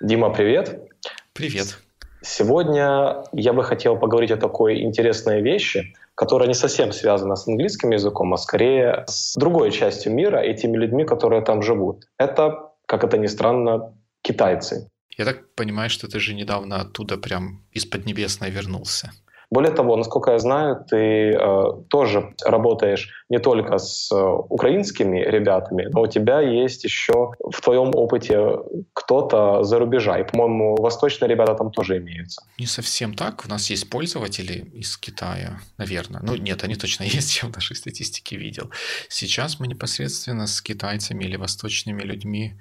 Дима, привет. Привет. Сегодня я бы хотел поговорить о такой интересной вещи, которая не совсем связана с английским языком, а скорее с другой частью мира и теми людьми, которые там живут. Это, как это ни странно, китайцы. Я так понимаю, что ты же недавно оттуда прям из Поднебесной вернулся. Более того, насколько я знаю, ты э, тоже работаешь не только с э, украинскими ребятами, но у тебя есть еще в твоем опыте кто-то за рубежа. И, по-моему, восточные ребята там тоже имеются. Не совсем так. У нас есть пользователи из Китая, наверное. Ну, нет, они точно есть, я в нашей статистике видел. Сейчас мы непосредственно с китайцами или восточными людьми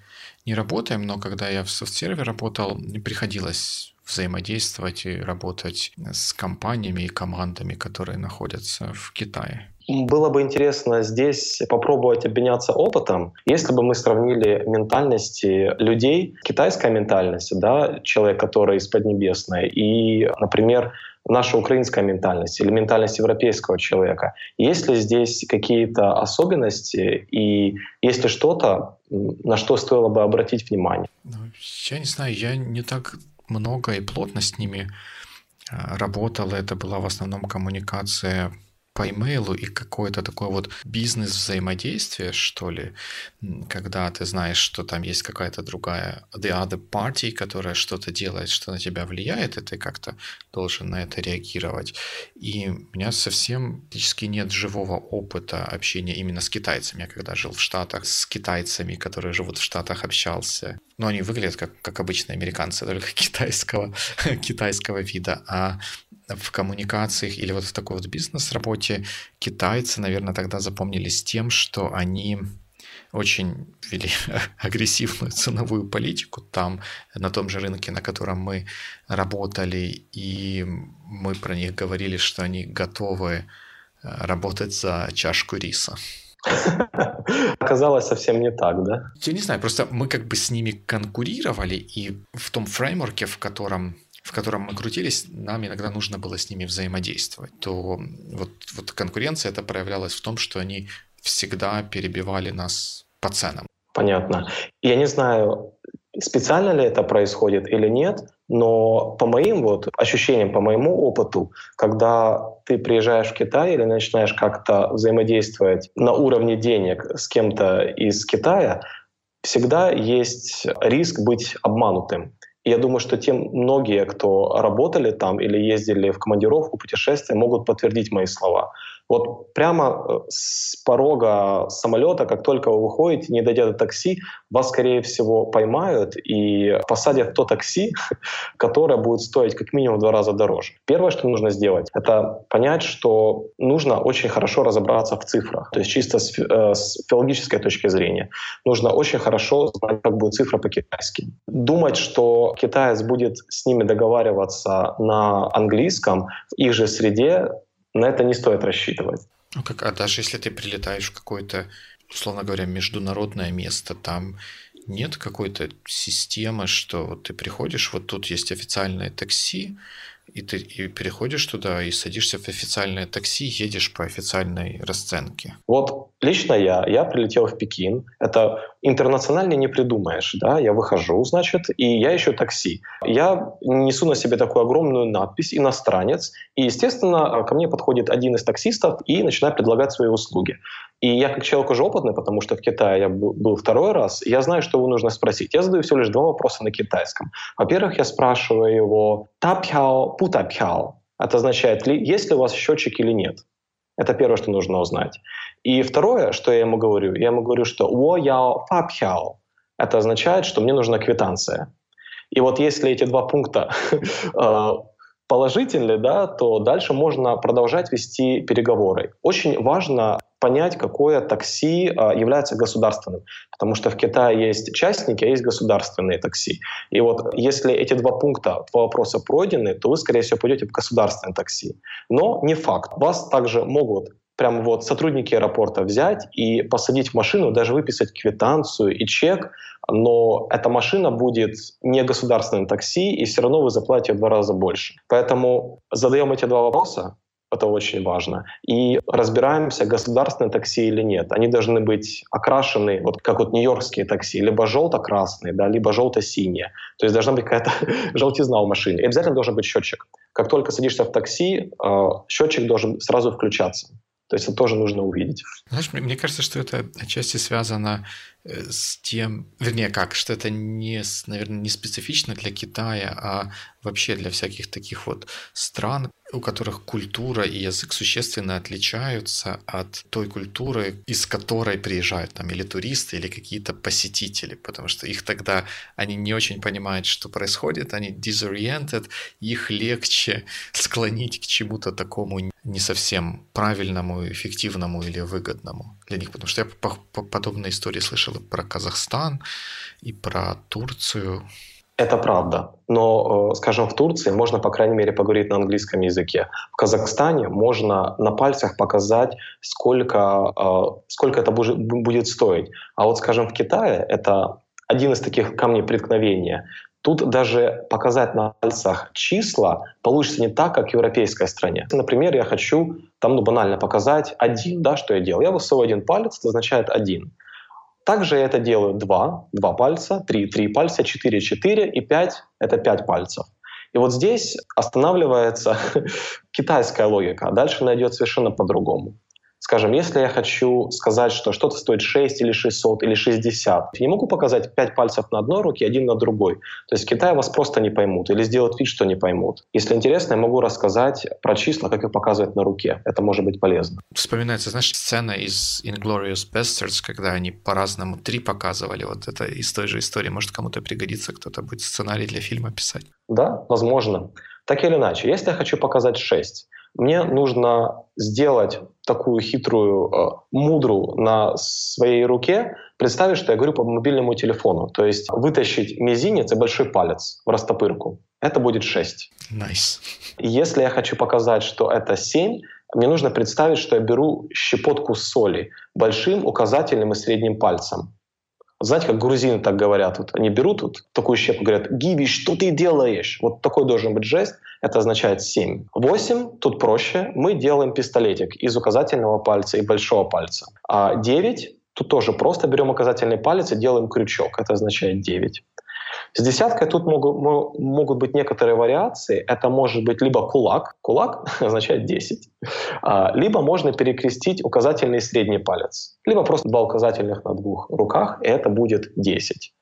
не работаем, но когда я в софт-сервере работал, приходилось взаимодействовать и работать с компаниями и командами, которые находятся в Китае. Было бы интересно здесь попробовать обменяться опытом, если бы мы сравнили ментальности людей, китайская ментальность, да, человек, который из Поднебесной, и, например, наша украинская ментальность или ментальность европейского человека. Есть ли здесь какие-то особенности и есть ли что-то, на что стоило бы обратить внимание? Ну, я не знаю, я не так много и плотно с ними а, работал. Это была в основном коммуникация по имейлу и какое-то такое вот бизнес-взаимодействие, что ли, когда ты знаешь, что там есть какая-то другая the other party, которая что-то делает, что на тебя влияет, и ты как-то должен на это реагировать. И у меня совсем практически нет живого опыта общения именно с китайцами. Я когда жил в Штатах, с китайцами, которые живут в Штатах, общался. Но они выглядят как, как обычные американцы, только китайского, китайского вида. А в коммуникациях или вот в такой вот бизнес-работе китайцы, наверное, тогда запомнились тем, что они очень вели агрессивную ценовую политику там, на том же рынке, на котором мы работали, и мы про них говорили, что они готовы э, работать за чашку риса. Оказалось совсем не так, да? Я не знаю, просто мы как бы с ними конкурировали, и в том фреймворке, в котором в котором мы крутились, нам иногда нужно было с ними взаимодействовать, то вот, вот конкуренция это проявлялась в том, что они всегда перебивали нас по ценам. Понятно. Я не знаю, специально ли это происходит или нет, но по моим вот ощущениям, по моему опыту, когда ты приезжаешь в Китай или начинаешь как-то взаимодействовать на уровне денег с кем-то из Китая, всегда есть риск быть обманутым я думаю, что те многие, кто работали там или ездили в командировку, путешествия, могут подтвердить мои слова. Вот прямо э, с порога самолета, как только вы выходите, не дойдя до такси, вас, скорее всего, поймают и посадят в то такси, которое будет стоить как минимум в два раза дороже. Первое, что нужно сделать, это понять, что нужно очень хорошо разобраться в цифрах. То есть чисто с, э, с филологической точки зрения. Нужно очень хорошо знать, как будет цифра по-китайски. Думать, что китаец будет с ними договариваться на английском в их же среде, на это не стоит рассчитывать. Ну как, а даже если ты прилетаешь в какое-то, условно говоря, международное место, там нет какой-то системы, что вот ты приходишь, вот тут есть официальное такси, и ты и переходишь туда и садишься в официальное такси, едешь по официальной расценке. Вот лично я, я прилетел в Пекин. Это интернационально не придумаешь, да? Я выхожу, значит, и я ищу такси. Я несу на себе такую огромную надпись «иностранец», и, естественно, ко мне подходит один из таксистов и начинает предлагать свои услуги. И я как человек уже опытный, потому что в Китае я был второй раз, я знаю, что его нужно спросить. Я задаю всего лишь два вопроса на китайском. Во-первых, я спрашиваю его «та-пяо, пу-та-пяо». Это означает, есть ли у вас счетчик или нет. Это первое, что нужно узнать. И второе, что я ему говорю, я ему говорю, что «wo яо фа пяо». Это означает, что мне нужна квитанция. И вот если эти два пункта э, положительны, да, то дальше можно продолжать вести переговоры. Очень важно понять, какое такси а, является государственным. Потому что в Китае есть частники, а есть государственные такси. И вот если эти два пункта, два вопроса пройдены, то вы, скорее всего, пойдете в государственное такси. Но не факт. Вас также могут прям вот сотрудники аэропорта взять и посадить в машину, даже выписать квитанцию и чек, но эта машина будет не государственным такси, и все равно вы заплатите в два раза больше. Поэтому задаем эти два вопроса, это очень важно. И разбираемся, государственные такси или нет. Они должны быть окрашены, вот как вот нью-йоркские такси, либо желто-красные, да, либо желто-синие. То есть должна быть какая-то желтизна в машине. И обязательно должен быть счетчик. Как только садишься в такси, э, счетчик должен сразу включаться. То есть это тоже нужно увидеть. Знаешь, мне кажется, что это отчасти связано с тем, вернее, как, что это не, наверное, не специфично для Китая, а вообще для всяких таких вот стран, у которых культура и язык существенно отличаются от той культуры, из которой приезжают там или туристы, или какие-то посетители, потому что их тогда, они не очень понимают, что происходит, они disoriented, их легче склонить к чему-то такому не совсем правильному, эффективному или выгодному для них, потому что я подобные истории слышал про Казахстан и про Турцию, это правда. Но, э, скажем, в Турции можно, по крайней мере, поговорить на английском языке. В Казахстане можно на пальцах показать, сколько, э, сколько это будет стоить. А вот, скажем, в Китае это один из таких камней преткновения. Тут даже показать на пальцах числа получится не так, как в европейской стране. Например, я хочу там ну, банально показать один, да, что я делаю. Я высовываю один палец, это означает один. Также я это делаю два, два пальца, три, три пальца, четыре, четыре и пять — это пять пальцев. И вот здесь останавливается китайская логика, а дальше она идет совершенно по-другому. Скажем, если я хочу сказать, что что-то стоит 6 или 600 или 60, я не могу показать 5 пальцев на одной руке, один на другой. То есть в Китае вас просто не поймут или сделают вид, что не поймут. Если интересно, я могу рассказать про числа, как их показывать на руке. Это может быть полезно. Вспоминается, знаешь, сцена из Inglourious Bastards, когда они по-разному три показывали. Вот это из той же истории. Может, кому-то пригодится, кто-то будет сценарий для фильма писать. Да, возможно. Так или иначе, если я хочу показать 6, мне нужно сделать такую хитрую э, мудру на своей руке, представить, что я говорю по мобильному телефону. То есть вытащить мизинец и большой палец в растопырку. Это будет 6. Nice. Если я хочу показать, что это 7, мне нужно представить, что я беру щепотку соли большим, указательным и средним пальцем. Знаете, как грузины так говорят, вот они берут вот такую щепку, говорят, Гиви, что ты делаешь? Вот такой должен быть жест, это означает 7. 8, тут проще, мы делаем пистолетик из указательного пальца и большого пальца. А 9, тут тоже просто берем указательный палец и делаем крючок, это означает 9. С десяткой тут могут, могут быть некоторые вариации. Это может быть либо кулак, кулак означает 10, а, либо можно перекрестить указательный и средний палец, либо просто два указательных на двух руках, и это будет 10.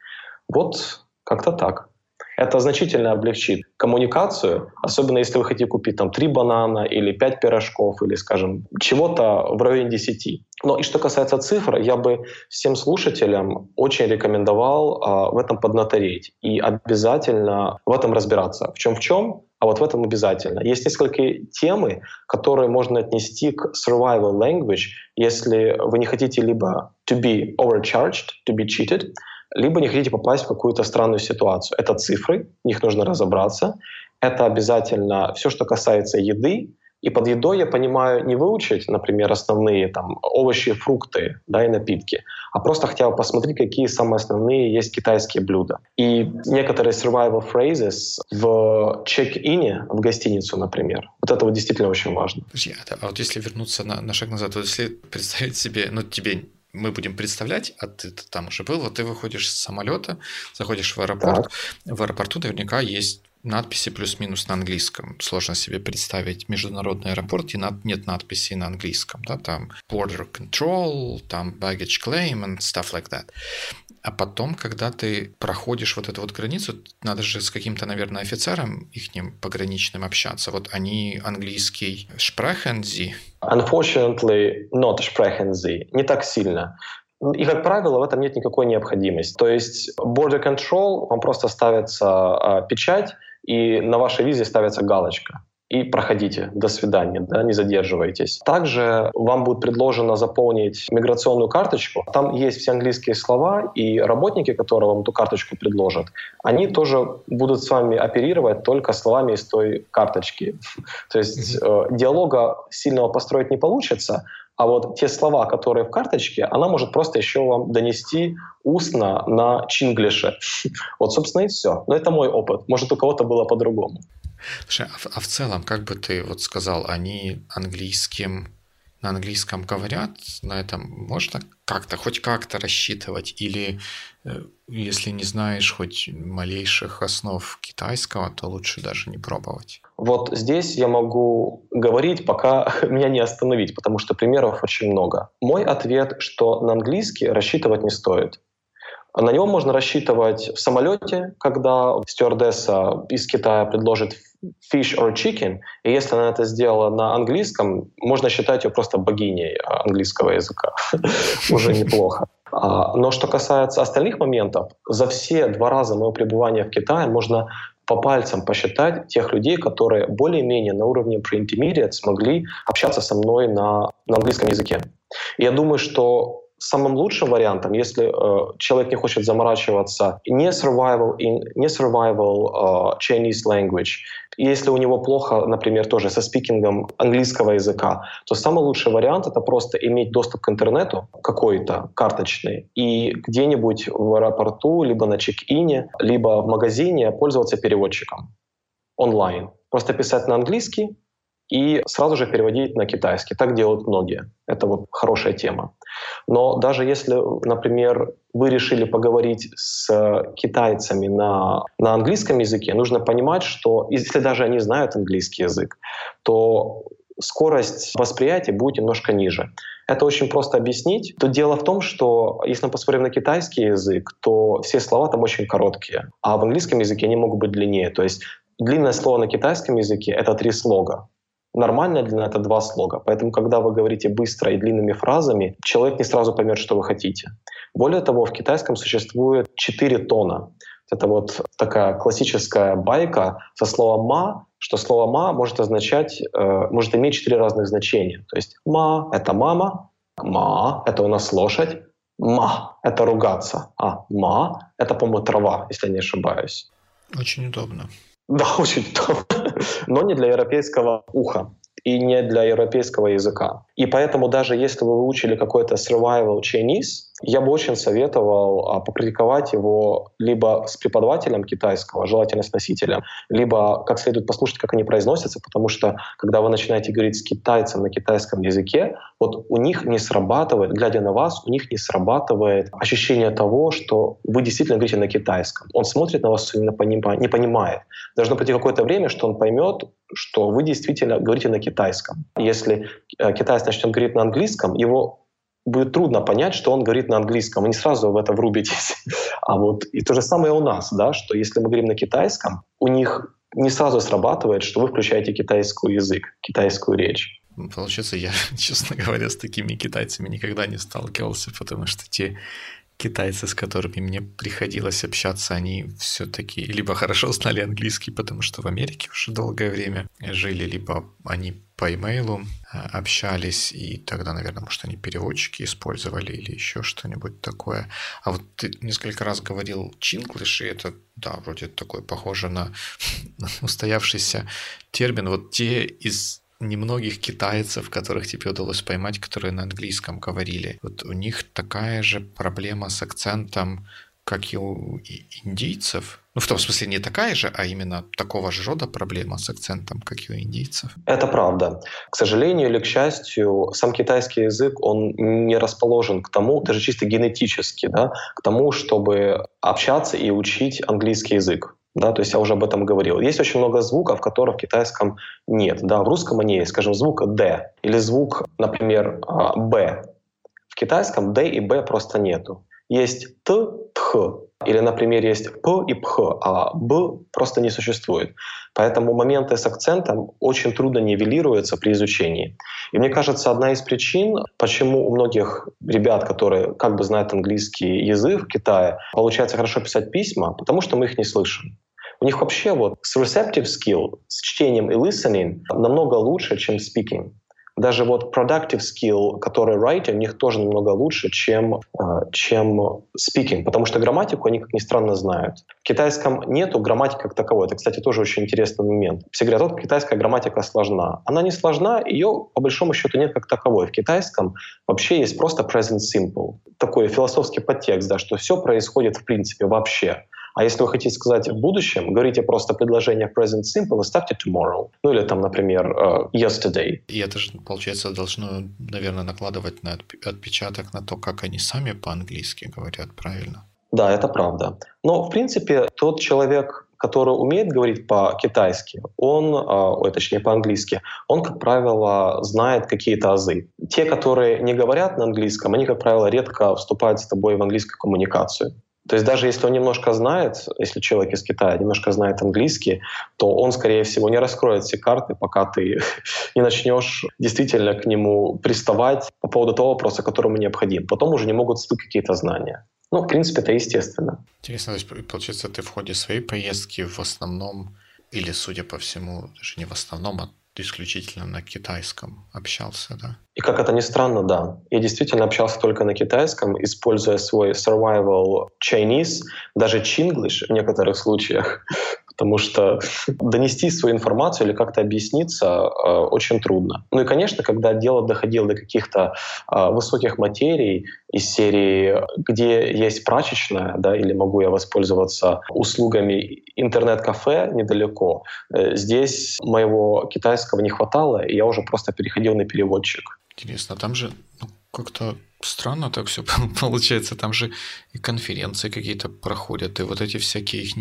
Вот как-то так. Это значительно облегчит коммуникацию, особенно если вы хотите купить там три банана или пять пирожков или, скажем, чего-то в районе 10. Но и что касается цифр, я бы всем слушателям очень рекомендовал а, в этом поднатореть и обязательно в этом разбираться. В чем в чем, а вот в этом обязательно. Есть несколько темы, которые можно отнести к survival language, если вы не хотите либо to be overcharged, to be cheated, либо не хотите попасть в какую-то странную ситуацию. Это цифры, в них нужно разобраться. Это обязательно все, что касается еды. И под едой я понимаю не выучить, например, основные там, овощи, фрукты да, и напитки, а просто хотя бы посмотреть, какие самые основные есть китайские блюда. И некоторые survival phrases в чек-ине в гостиницу, например. Вот это вот действительно очень важно. Подожди, а, вот если вернуться на, на шаг назад, вот если представить себе, ну тебе мы будем представлять, а ты там уже был, вот ты выходишь с самолета, заходишь в аэропорт, так. в аэропорту наверняка есть надписи плюс-минус на английском. Сложно себе представить международный аэропорт, и нет надписей на английском. Да? Там border control, там baggage claim and stuff like that. А потом, когда ты проходишь вот эту вот границу, надо же с каким-то, наверное, офицером их пограничным общаться. Вот они английский sprechen Sie? Unfortunately, not sprechen Sie. Не так сильно. И, как правило, в этом нет никакой необходимости. То есть border control, вам просто ставится э, печать, и на вашей визе ставится галочка и проходите, до свидания, да, не задерживайтесь. Также вам будет предложено заполнить миграционную карточку. Там есть все английские слова, и работники, которые вам эту карточку предложат, они тоже будут с вами оперировать только словами из той карточки. То есть э, диалога сильного построить не получится, а вот те слова, которые в карточке, она может просто еще вам донести устно на чинглише. Вот, собственно, и все. Но это мой опыт. Может, у кого-то было по-другому. Слушай, а, а в целом, как бы ты вот сказал, они английским на английском говорят, на этом можно как-то, хоть как-то рассчитывать? Или э, если не знаешь хоть малейших основ китайского, то лучше даже не пробовать? Вот здесь я могу говорить, пока меня не остановить, потому что примеров очень много. Мой ответ, что на английский рассчитывать не стоит. На него можно рассчитывать в самолете, когда стюардесса из Китая предложит fish or chicken, и если она это сделала на английском, можно считать ее просто богиней английского языка. Уже неплохо. А, но что касается остальных моментов, за все два раза моего пребывания в Китае можно по пальцам посчитать тех людей, которые более-менее на уровне pre-intermediate смогли общаться со мной на, на английском языке. И я думаю, что самым лучшим вариантом, если э, человек не хочет заморачиваться, не survival, in, не survival uh, Chinese language, если у него плохо, например, тоже со спикингом английского языка, то самый лучший вариант — это просто иметь доступ к интернету какой-то, карточный, и где-нибудь в аэропорту, либо на чек-ине, либо в магазине пользоваться переводчиком онлайн. Просто писать на английский, и сразу же переводить на китайский. Так делают многие. Это вот хорошая тема. Но даже если, например, вы решили поговорить с китайцами на, на английском языке, нужно понимать, что если даже они знают английский язык, то скорость восприятия будет немножко ниже. Это очень просто объяснить. Тут дело в том, что если мы посмотрим на китайский язык, то все слова там очень короткие, а в английском языке они могут быть длиннее. То есть длинное слово на китайском языке — это три слога. Нормальная длина — это два слога. Поэтому, когда вы говорите быстро и длинными фразами, человек не сразу поймет, что вы хотите. Более того, в китайском существует четыре тона. Это вот такая классическая байка со словом «ма», что слово «ма» может означать, э, может иметь четыре разных значения. То есть «ма» — это мама, «ма» — это у нас лошадь, «ма» — это ругаться, а «ма» — это, по-моему, трава, если я не ошибаюсь. Очень удобно. Да, очень удобно, но не для европейского уха и не для европейского языка. И поэтому даже если вы выучили какой-то survival Chinese, я бы очень советовал а, попрактиковать его либо с преподавателем китайского, желательно с носителем, либо как следует послушать, как они произносятся, потому что когда вы начинаете говорить с китайцем на китайском языке, вот у них не срабатывает, глядя на вас, у них не срабатывает ощущение того, что вы действительно говорите на китайском. Он смотрит на вас и не понимает. Должно пройти какое-то время, что он поймет, что вы действительно говорите на китайском. Если э, китаец начнет говорить на английском, его будет трудно понять, что он говорит на английском, вы не сразу в это врубитесь. А вот и то же самое у нас, да, что если мы говорим на китайском, у них не сразу срабатывает, что вы включаете китайский язык, китайскую речь. Получается, я, честно говоря, с такими китайцами никогда не сталкивался, потому что те китайцы, с которыми мне приходилось общаться, они все-таки либо хорошо знали английский, потому что в Америке уже долгое время жили, либо они по имейлу а, общались, и тогда, наверное, может, они переводчики использовали или еще что-нибудь такое. А вот ты несколько раз говорил чинглиш, и это, да, вроде такой похоже на устоявшийся термин. Вот те из немногих китайцев, которых тебе удалось поймать, которые на английском говорили. Вот у них такая же проблема с акцентом, как и у индийцев. Ну, в том смысле, не такая же, а именно такого же рода проблема с акцентом, как и у индийцев. Это правда. К сожалению или к счастью, сам китайский язык, он не расположен к тому, даже чисто генетически, да, к тому, чтобы общаться и учить английский язык. Да, то есть я уже об этом говорил. Есть очень много звуков, которых в китайском нет. Да, в русском они есть, скажем, звук «д» или звук, например, а, «б». В китайском «д» и «б» просто нету. Есть «т», «тх», или, например, есть «п» и «пх», а «б» просто не существует. Поэтому моменты с акцентом очень трудно нивелируются при изучении. И мне кажется, одна из причин, почему у многих ребят, которые как бы знают английский язык в Китае, получается хорошо писать письма, потому что мы их не слышим. У них вообще вот с receptive skill, с чтением и listening намного лучше, чем speaking. Даже вот productive skill, который writing, у них тоже намного лучше, чем, э, чем speaking, потому что грамматику они, как ни странно, знают. В китайском нету грамматики как таковой. Это, кстати, тоже очень интересный момент. Все говорят, вот китайская грамматика сложна. Она не сложна, ее по большому счету нет как таковой. В китайском вообще есть просто present simple. Такой философский подтекст, да, что все происходит в принципе вообще. А если вы хотите сказать в будущем, говорите просто предложение present simple и ставьте tomorrow. Ну или там, например, uh, yesterday. И это же, получается, должно, наверное, накладывать на отпечаток на то, как они сами по-английски говорят, правильно? Да, это правда. Но, в принципе, тот человек, который умеет говорить по-китайски, он, а, ой, точнее по-английски, он, как правило, знает какие-то азы. Те, которые не говорят на английском, они, как правило, редко вступают с тобой в английскую коммуникацию. То есть даже если он немножко знает, если человек из Китая немножко знает английский, то он, скорее всего, не раскроет все карты, пока ты не начнешь действительно к нему приставать по поводу того вопроса, который ему необходим. Потом уже не могут всплыть какие-то знания. Ну, в принципе, это естественно. Интересно, то есть, получается, ты в ходе своей поездки в основном, или, судя по всему, даже не в основном, а исключительно на китайском общался, да? И как это ни странно, да. Я действительно общался только на китайском, используя свой survival Chinese, даже Chinglish в некоторых случаях потому что донести свою информацию или как-то объясниться э, очень трудно. Ну и, конечно, когда дело доходило до каких-то э, высоких материй из серии, где есть прачечная, да, или могу я воспользоваться услугами интернет-кафе недалеко, э, здесь моего китайского не хватало, и я уже просто переходил на переводчик. Интересно, там же ну, как-то странно так все получается. Там же и конференции какие-то проходят, и вот эти всякие их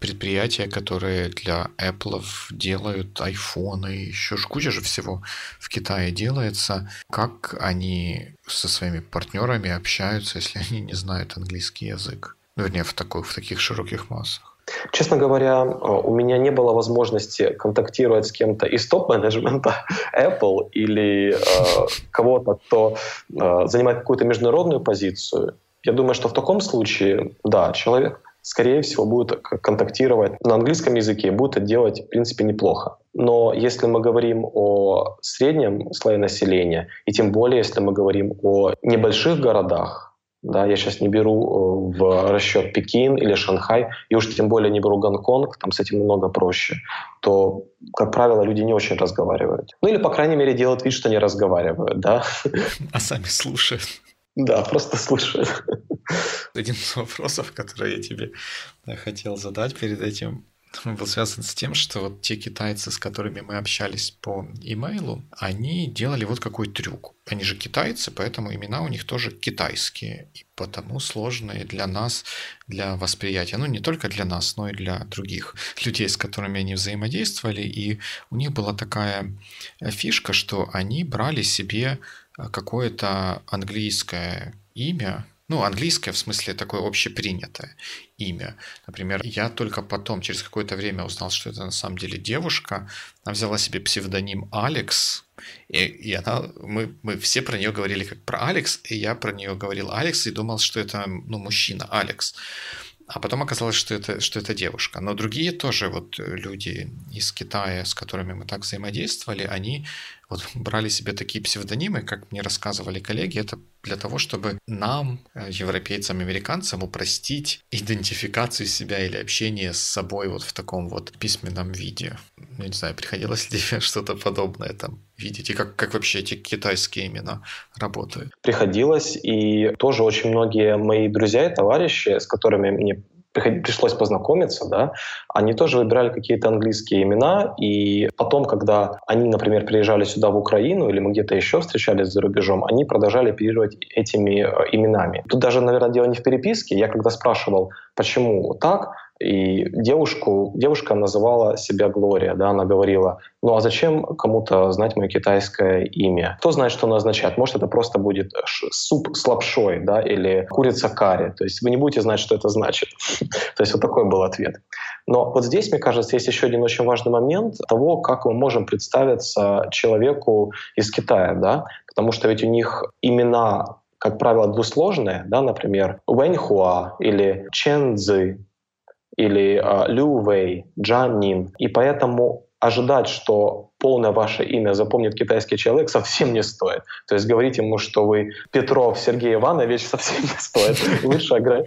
предприятия, которые для Apple делают айфоны, еще ж куча же всего в Китае делается. Как они со своими партнерами общаются, если они не знают английский язык? Вернее, в, такой, в таких широких массах. Честно говоря, у меня не было возможности контактировать с кем-то из топ-менеджмента Apple или э, кого-то, кто э, занимает какую-то международную позицию. Я думаю, что в таком случае, да, человек скорее всего, будет контактировать на английском языке, будет это делать, в принципе, неплохо. Но если мы говорим о среднем слое населения, и тем более, если мы говорим о небольших городах, да, я сейчас не беру э, в расчет Пекин или Шанхай, и уж тем более не беру Гонконг, там с этим намного проще, то, как правило, люди не очень разговаривают. Ну или, по крайней мере, делают вид, что не разговаривают, да. А сами слушают. Да, просто слушают. Один из вопросов, который я тебе хотел задать перед этим, был связан с тем, что вот те китайцы, с которыми мы общались по имейлу, они делали вот какой трюк. Они же китайцы, поэтому имена у них тоже китайские, и потому сложные для нас, для восприятия. Ну, не только для нас, но и для других людей, с которыми они взаимодействовали. И у них была такая фишка, что они брали себе какое-то английское имя, ну, английское, в смысле, такое общепринятое имя. Например, я только потом, через какое-то время узнал, что это на самом деле девушка. Она взяла себе псевдоним Алекс, и, и она, мы, мы все про нее говорили как про Алекс, и я про нее говорил Алекс и думал, что это ну, мужчина, Алекс. А потом оказалось, что это, что это девушка. Но другие тоже вот люди из Китая, с которыми мы так взаимодействовали, они вот брали себе такие псевдонимы, как мне рассказывали коллеги, это для того, чтобы нам, э, европейцам, американцам, упростить идентификацию себя или общение с собой вот в таком вот письменном виде. Не знаю, приходилось ли что-то подобное там видеть? И как, как вообще эти китайские имена работают? Приходилось, и тоже очень многие мои друзья и товарищи, с которыми мне пришлось познакомиться, да, они тоже выбирали какие-то английские имена, и потом, когда они, например, приезжали сюда в Украину, или мы где-то еще встречались за рубежом, они продолжали оперировать этими э, именами. Тут даже, наверное, дело не в переписке. Я когда спрашивал, почему так, и девушку, девушка называла себя Глория, да, она говорила, ну а зачем кому-то знать мое китайское имя? Кто знает, что оно означает? Может, это просто будет суп с лапшой, да, или курица карри. То есть вы не будете знать, что это значит. То есть вот такой был ответ. Но вот здесь, мне кажется, есть еще один очень важный момент того, как мы можем представиться человеку из Китая, да, потому что ведь у них имена как правило, двусложные, да, например, Вэньхуа или Чен Цзы, или э, Лю Вэй, Джан Нин. И поэтому ожидать, что полное ваше имя запомнит китайский человек, совсем не стоит. То есть говорить ему, что вы Петров Сергей Иванович, совсем не стоит. Лучше, огр...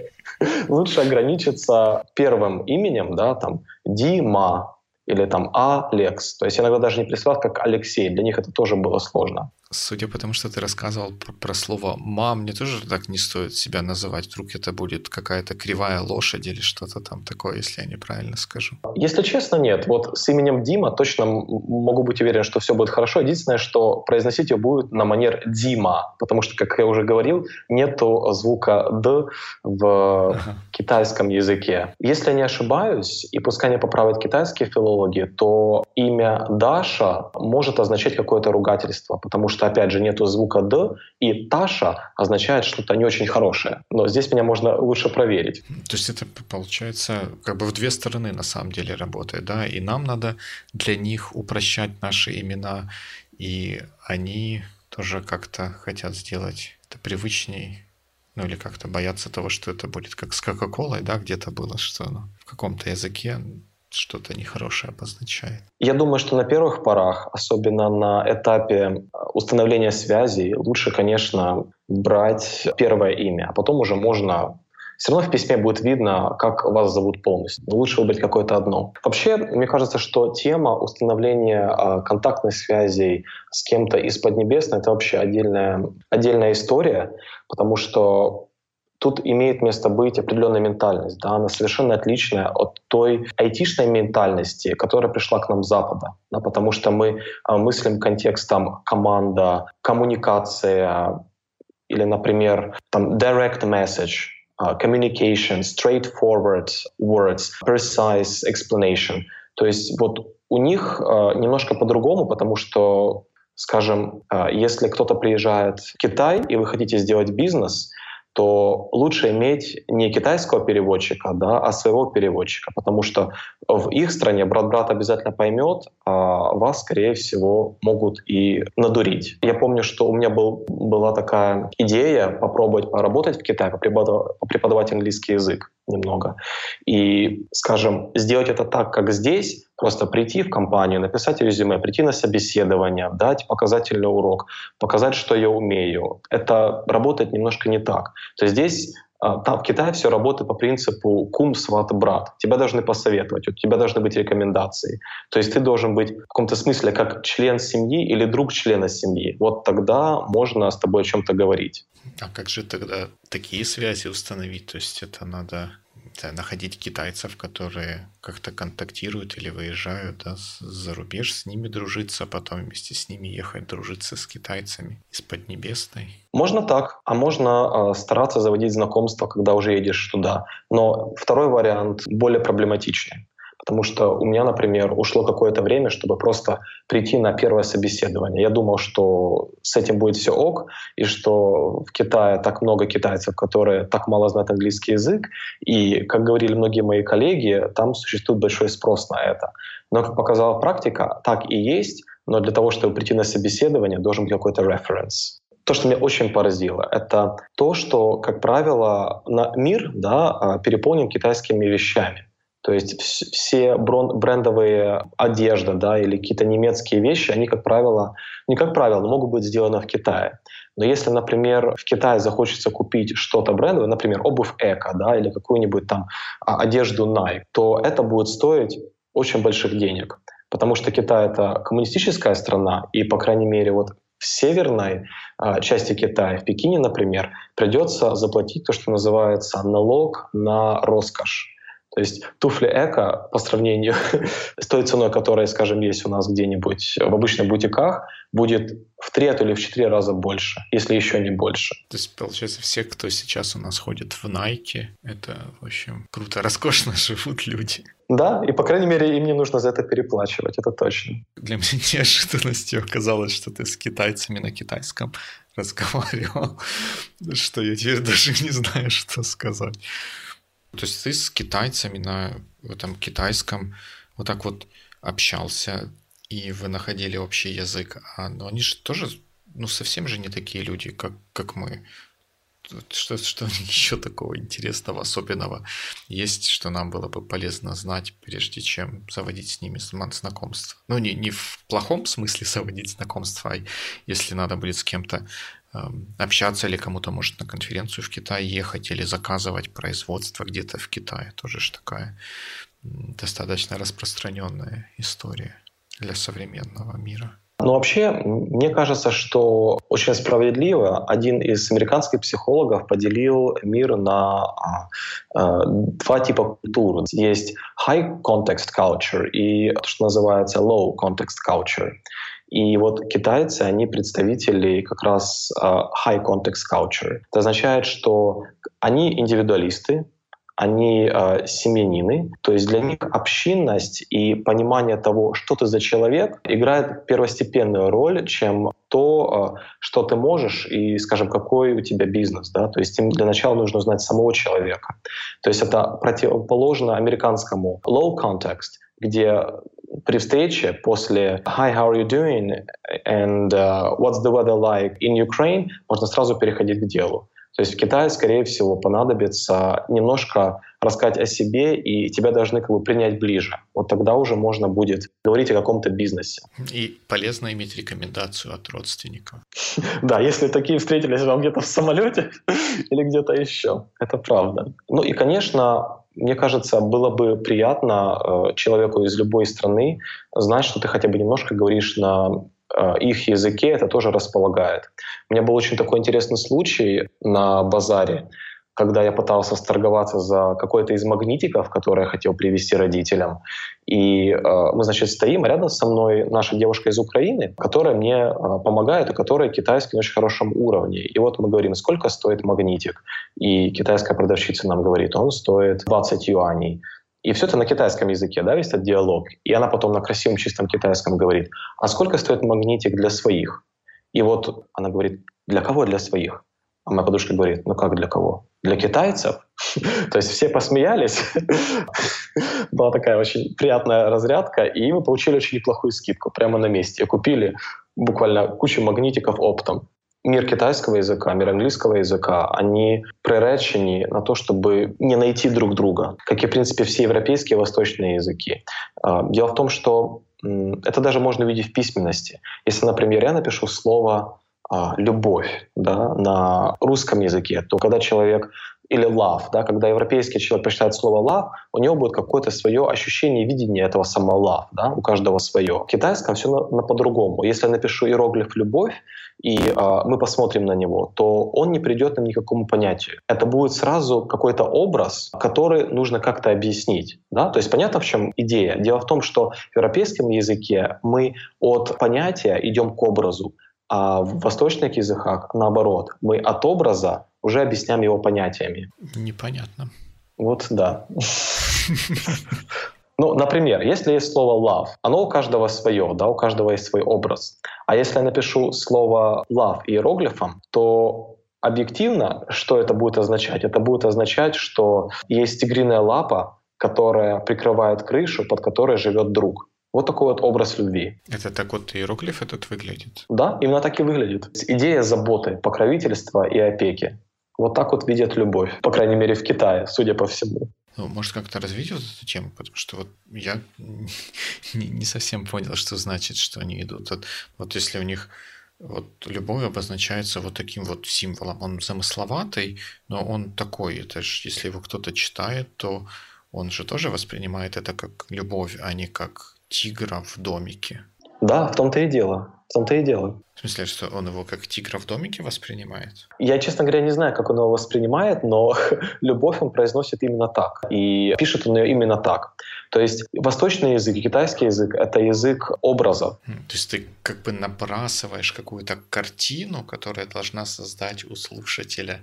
Лучше ограничиться первым именем, да, там, Дима или там Алекс. То есть иногда даже не присылать как Алексей. Для них это тоже было сложно. Судя по тому, что ты рассказывал про, про слово «мам», мне тоже так не стоит себя называть. Вдруг это будет какая-то кривая лошадь или что-то там такое, если я неправильно скажу. Если честно, нет. Вот с именем Дима точно могу быть уверен, что все будет хорошо. Единственное, что произносить ее будет на манер Дима, потому что, как я уже говорил, нету звука «д» в ага. китайском языке. Если я не ошибаюсь, и пускай не поправят китайские филологи, то имя Даша может означать какое-то ругательство, потому что что, опять же, нету звука «д», и «таша» означает что-то не очень хорошее. Но здесь меня можно лучше проверить. То есть это, получается, как бы в две стороны на самом деле работает, да? И нам надо для них упрощать наши имена, и они тоже как-то хотят сделать это привычней, ну или как-то боятся того, что это будет как с Кока-Колой, да, где-то было, что ну, в каком-то языке что-то нехорошее обозначает? Я думаю, что на первых порах, особенно на этапе э, установления связи, лучше, конечно, брать первое имя, а потом уже можно все равно в письме будет видно, как вас зовут полностью. лучше выбрать какое-то одно. Вообще, мне кажется, что тема установления э, контактных связей с кем-то из Поднебесной — это вообще отдельная, отдельная история, потому что тут имеет место быть определенная ментальность. Да? Она совершенно отличная от той айтишной ментальности, которая пришла к нам с Запада. Да? Потому что мы а, мыслим контекстом команда, коммуникация или, например, там direct message, uh, communication, straightforward words, precise explanation. То есть вот у них uh, немножко по-другому, потому что, скажем, если кто-то приезжает в Китай и вы хотите сделать бизнес — то лучше иметь не китайского переводчика, да, а своего переводчика, потому что в их стране брат-брат обязательно поймет, а вас, скорее всего, могут и надурить. Я помню, что у меня был, была такая идея попробовать поработать в Китае, преподавать английский язык немного. И, скажем, сделать это так, как здесь, просто прийти в компанию, написать резюме, прийти на собеседование, дать показательный урок, показать, что я умею. Это работает немножко не так. То есть здесь а, там в Китае все работает по принципу кум, сват, брат. Тебя должны посоветовать, у тебя должны быть рекомендации. То есть ты должен быть в каком-то смысле как член семьи или друг члена семьи. Вот тогда можно с тобой о чем-то говорить. А как же тогда такие связи установить? То есть это надо находить китайцев, которые как-то контактируют или выезжают да, за рубеж, с ними дружиться, а потом вместе с ними ехать дружиться с китайцами из Поднебесной. Можно так, а можно э, стараться заводить знакомства, когда уже едешь туда. Но второй вариант более проблематичный. Потому что у меня, например, ушло какое-то время, чтобы просто прийти на первое собеседование. Я думал, что с этим будет все ок, и что в Китае так много китайцев, которые так мало знают английский язык. И, как говорили многие мои коллеги, там существует большой спрос на это. Но, как показала практика, так и есть, но для того, чтобы прийти на собеседование, должен быть какой-то референс то, что меня очень поразило, это то, что, как правило, на мир да, а, переполнен китайскими вещами. То есть все брендовые одежда да, или какие-то немецкие вещи, они, как правило, не как правило, могут быть сделаны в Китае. Но если, например, в Китае захочется купить что-то брендовое, например, обувь Эко да, или какую-нибудь там а, одежду Nike, то это будет стоить очень больших денег. Потому что Китай — это коммунистическая страна, и, по крайней мере, вот в северной а, части Китая, в Пекине, например, придется заплатить то, что называется налог на роскошь. То есть туфли эко по сравнению с той ценой, которая, скажем, есть у нас где-нибудь в обычных бутиках, будет в три, а то или в четыре раза больше, если еще не больше. То есть, получается, все, кто сейчас у нас ходит в Nike, это, в общем, круто, роскошно живут люди. Да, и, по крайней мере, им не нужно за это переплачивать, это точно. Для меня неожиданностью оказалось, что ты с китайцами на китайском разговаривал, что я теперь даже не знаю, что сказать. То есть ты с китайцами на этом китайском вот так вот общался, и вы находили общий язык. А, но они же тоже, ну, совсем же не такие люди, как, как мы. Что, что еще такого интересного, особенного есть, что нам было бы полезно знать, прежде чем заводить с ними знакомство? Ну, не, не в плохом смысле заводить знакомство, а если надо будет с кем-то общаться или кому-то, может, на конференцию в Китай ехать или заказывать производство где-то в Китае. Тоже же такая достаточно распространенная история для современного мира. Но вообще, мне кажется, что очень справедливо один из американских психологов поделил мир на э, два типа культур. Есть high context culture и то, что называется low context culture. И вот китайцы, они представители как раз uh, high context culture. Это означает, что они индивидуалисты, они э, семьянины, то есть для них общинность и понимание того, что ты за человек, играет первостепенную роль, чем то, э, что ты можешь и, скажем, какой у тебя бизнес. Да? То есть им для начала нужно узнать самого человека. То есть это противоположно американскому low context, где при встрече после «Hi, how are you doing?» and uh, «What's the weather like in Ukraine?» можно сразу переходить к делу. То есть в Китае, скорее всего, понадобится немножко рассказать о себе, и тебя должны как бы принять ближе. Вот тогда уже можно будет говорить о каком-то бизнесе. И полезно иметь рекомендацию от родственников. Да, если такие встретились вам где-то в самолете или где-то еще. Это правда. Ну и, конечно, мне кажется, было бы приятно э, человеку из любой страны знать, что ты хотя бы немножко говоришь на Э, их языке это тоже располагает. У меня был очень такой интересный случай на базаре, когда я пытался сторговаться за какой-то из магнитиков, который я хотел привезти родителям. И э, мы, значит, стоим, рядом со мной наша девушка из Украины, которая мне э, помогает, и которая китайский на очень хорошем уровне. И вот мы говорим, сколько стоит магнитик? И китайская продавщица нам говорит, он стоит 20 юаней. И все это на китайском языке, да, весь этот диалог. И она потом на красивом чистом китайском говорит, а сколько стоит магнитик для своих? И вот она говорит, для кого для своих? А моя подружка говорит, ну как для кого? Для китайцев? То есть все посмеялись. Была такая очень приятная разрядка, и мы получили очень неплохую скидку прямо на месте. Купили буквально кучу магнитиков оптом мир китайского языка, мир английского языка, они приречені на то, чтобы не найти друг друга, как и, в принципе, все европейские восточные языки. А, дело в том, что это даже можно видеть в письменности. Если, например, я напишу слово любовь да, на русском языке, то когда человек или love, да, когда европейский человек прочитает слово love, у него будет какое-то свое ощущение, видение этого самого love, да, у каждого свое. В китайском все на, на по-другому. Если я напишу иероглиф «любовь», и э, мы посмотрим на него, то он не придет нам никакому понятию. Это будет сразу какой-то образ, который нужно как-то объяснить. Да? То есть понятно, в чем идея. Дело в том, что в европейском языке мы от понятия идем к образу, а в восточных языках наоборот. Мы от образа уже объясняем его понятиями. Непонятно. Вот да. Ну, например, если есть слово love, оно у каждого свое, да, у каждого есть свой образ. А если я напишу слово love иероглифом, то объективно, что это будет означать? Это будет означать, что есть тигриная лапа, которая прикрывает крышу, под которой живет друг. Вот такой вот образ любви. Это так вот иероглиф этот выглядит? Да, именно так и выглядит. Идея заботы, покровительства и опеки. Вот так вот видят любовь, по крайней мере в Китае, судя по всему. Ну, может, как-то развить вот эту тему, потому что вот я не, не совсем понял, что значит, что они идут. Вот, вот если у них вот любовь обозначается вот таким вот символом, он замысловатый, но он такой, это же, если его кто-то читает, то он же тоже воспринимает это как любовь, а не как тигра в домике. Да, в том-то и дело. В том-то и дело. В смысле, что он его как тигра в домике воспринимает? Я, честно говоря, не знаю, как он его воспринимает, но любовь он произносит именно так. И пишет он ее именно так. То есть восточный язык китайский язык — это язык образов. То есть ты как бы набрасываешь какую-то картину, которая должна создать у слушателя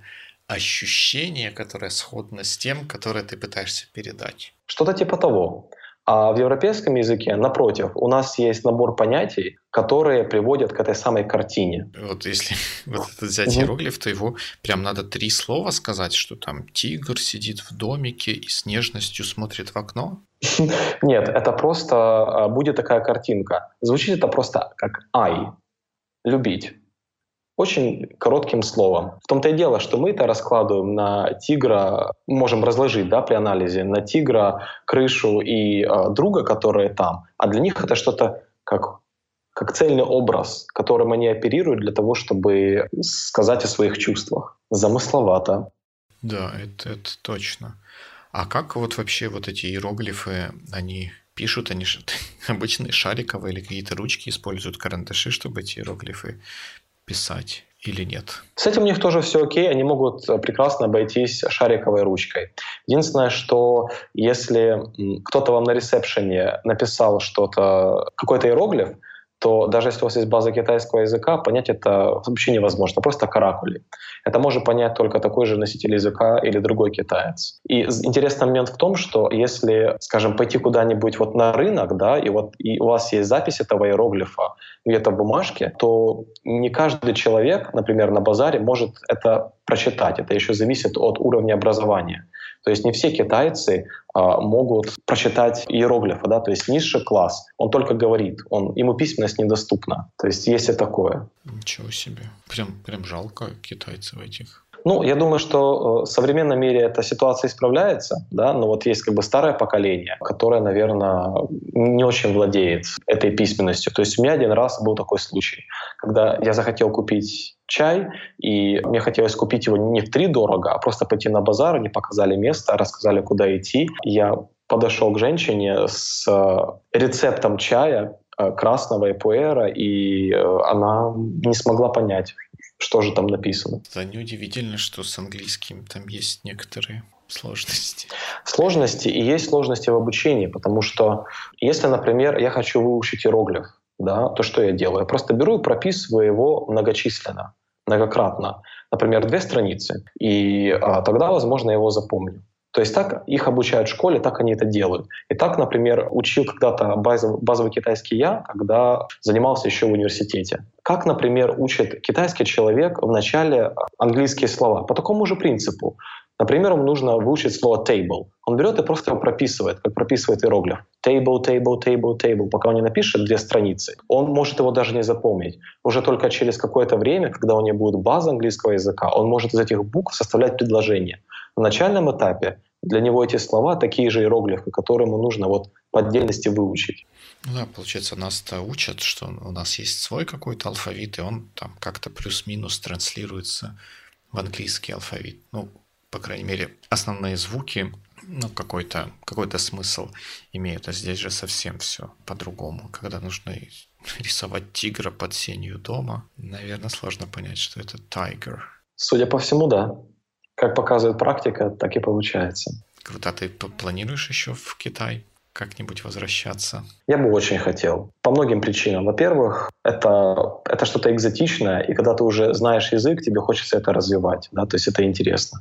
ощущение, которое сходно с тем, которое ты пытаешься передать. Что-то типа того. А в европейском языке, напротив, у нас есть набор понятий, которые приводят к этой самой картине. Вот если вот это взять угу. иероглиф, то его прям надо три слова сказать, что там тигр сидит в домике и с нежностью смотрит в окно. Нет, это просто а, будет такая картинка. Звучит это просто как «ай» — «любить» очень коротким словом. В том-то и дело, что мы это раскладываем на тигра, можем разложить да, при анализе, на тигра, крышу и э, друга, которые там. А для них это что-то как, как цельный образ, которым они оперируют для того, чтобы сказать о своих чувствах. Замысловато. Да, это, это точно. А как вот вообще вот эти иероглифы, они пишут они обычные шариковые или какие-то ручки используют карандаши, чтобы эти иероглифы писать или нет? С этим у них тоже все окей, они могут прекрасно обойтись шариковой ручкой. Единственное, что если кто-то вам на ресепшене написал что-то, какой-то иероглиф, то даже если у вас есть база китайского языка, понять это вообще невозможно, просто каракули. Это может понять только такой же носитель языка или другой китаец. И интересный момент в том, что если, скажем, пойти куда-нибудь вот на рынок, да, и вот и у вас есть запись этого иероглифа где-то в бумажке, то не каждый человек, например, на базаре может это прочитать. Это еще зависит от уровня образования. То есть не все китайцы а, могут прочитать иероглифы, да, то есть низший класс, он только говорит, он, ему письменность недоступна. То есть есть и такое. Ничего себе. Прям, прям жалко китайцев этих. Ну, я думаю, что э, в современном мире эта ситуация исправляется, да, но вот есть как бы старое поколение, которое, наверное, не очень владеет этой письменностью. То есть у меня один раз был такой случай, когда я захотел купить чай, и мне хотелось купить его не в три дорого, а просто пойти на базар, они показали место, рассказали, куда идти. Я подошел к женщине с э, рецептом чая э, красного эпуэра, и она не смогла понять, что же там написано. Да, неудивительно, что с английским там есть некоторые сложности. Сложности и есть сложности в обучении, потому что если, например, я хочу выучить иероглиф, да, то что я делаю? Я просто беру и прописываю его многочисленно, многократно. Например, две страницы, и а, тогда, возможно, я его запомню. То есть так их обучают в школе, так они это делают. И так, например, учил когда-то базовый, базовый китайский я, когда занимался еще в университете. Как, например, учит китайский человек в начале английские слова? По такому же принципу. Например, ему нужно выучить слово table. Он берет и просто его прописывает, как прописывает иероглиф. Table, table, table, table. Пока он не напишет две страницы, он может его даже не запомнить. Уже только через какое-то время, когда у него будет база английского языка, он может из этих букв составлять предложения. На начальном этапе для него эти слова такие же иероглифы, которые ему нужно вот по отдельности выучить. Да, получается, нас-то учат, что у нас есть свой какой-то алфавит, и он там как-то плюс-минус транслируется в английский алфавит. Ну, по крайней мере, основные звуки, ну, какой-то какой смысл имеют. А здесь же совсем все по-другому. Когда нужно рисовать тигра под сенью дома, наверное, сложно понять, что это tiger. Судя по всему, да как показывает практика, так и получается. Круто. А ты планируешь еще в Китай как-нибудь возвращаться? Я бы очень хотел. По многим причинам. Во-первых, это, это что-то экзотичное, и когда ты уже знаешь язык, тебе хочется это развивать. Да? То есть это интересно.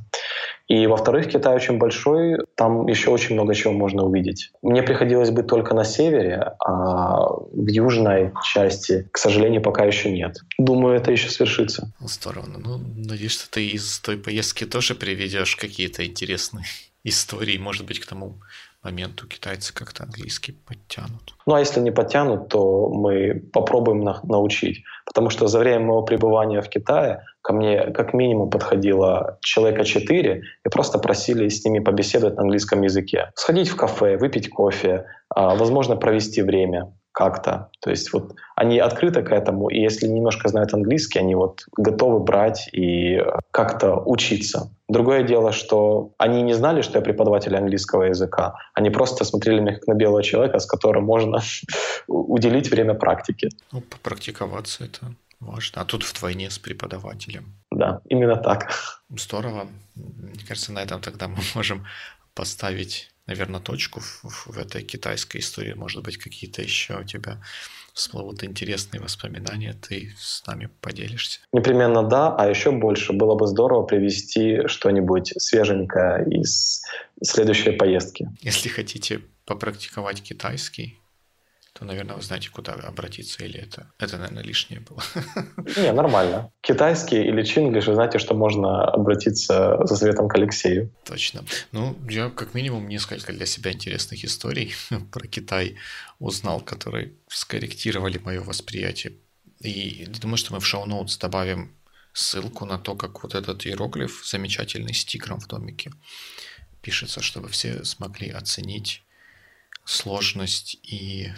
И во-вторых, Китай очень большой, там еще очень много чего можно увидеть. Мне приходилось быть только на севере, а в южной части, к сожалению, пока еще нет. Думаю, это еще свершится. Здорово. Ну, надеюсь, что ты из той поездки тоже приведешь какие-то интересные истории, может быть, к тому моменту китайцы как-то английский подтянут. Ну а если не подтянут, то мы попробуем на- научить. Потому что за время моего пребывания в Китае ко мне как минимум подходило человека четыре и просто просили с ними побеседовать на английском языке. Сходить в кафе, выпить кофе, а, возможно, провести время как-то. То есть вот они открыты к этому, и если немножко знают английский, они вот готовы брать и как-то учиться. Другое дело, что они не знали, что я преподаватель английского языка. Они просто смотрели меня как на белого человека, с которым можно уделить время практике. Ну, попрактиковаться это важно. А тут вдвойне с преподавателем. Да, именно так. Здорово. Мне кажется, на этом тогда мы можем поставить наверное, точку в, в этой китайской истории. Может быть, какие-то еще у тебя всплывут интересные воспоминания, ты с нами поделишься? Непременно да, а еще больше было бы здорово привести что-нибудь свеженькое из следующей поездки. Если хотите попрактиковать китайский, то, наверное, вы знаете, куда обратиться, или это, это наверное, лишнее было. Не, нормально. Китайский или чинглиш, вы знаете, что можно обратиться за советом к Алексею. Точно. Ну, я как минимум несколько для себя интересных историй про Китай узнал, которые скорректировали мое восприятие. И думаю, что мы в шоу-ноутс добавим ссылку на то, как вот этот иероглиф замечательный с тигром в домике пишется, чтобы все смогли оценить сложность и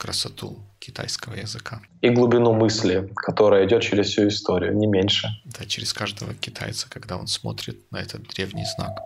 красоту китайского языка. И глубину мысли, которая идет через всю историю, не меньше. Да, через каждого китайца, когда он смотрит на этот древний знак.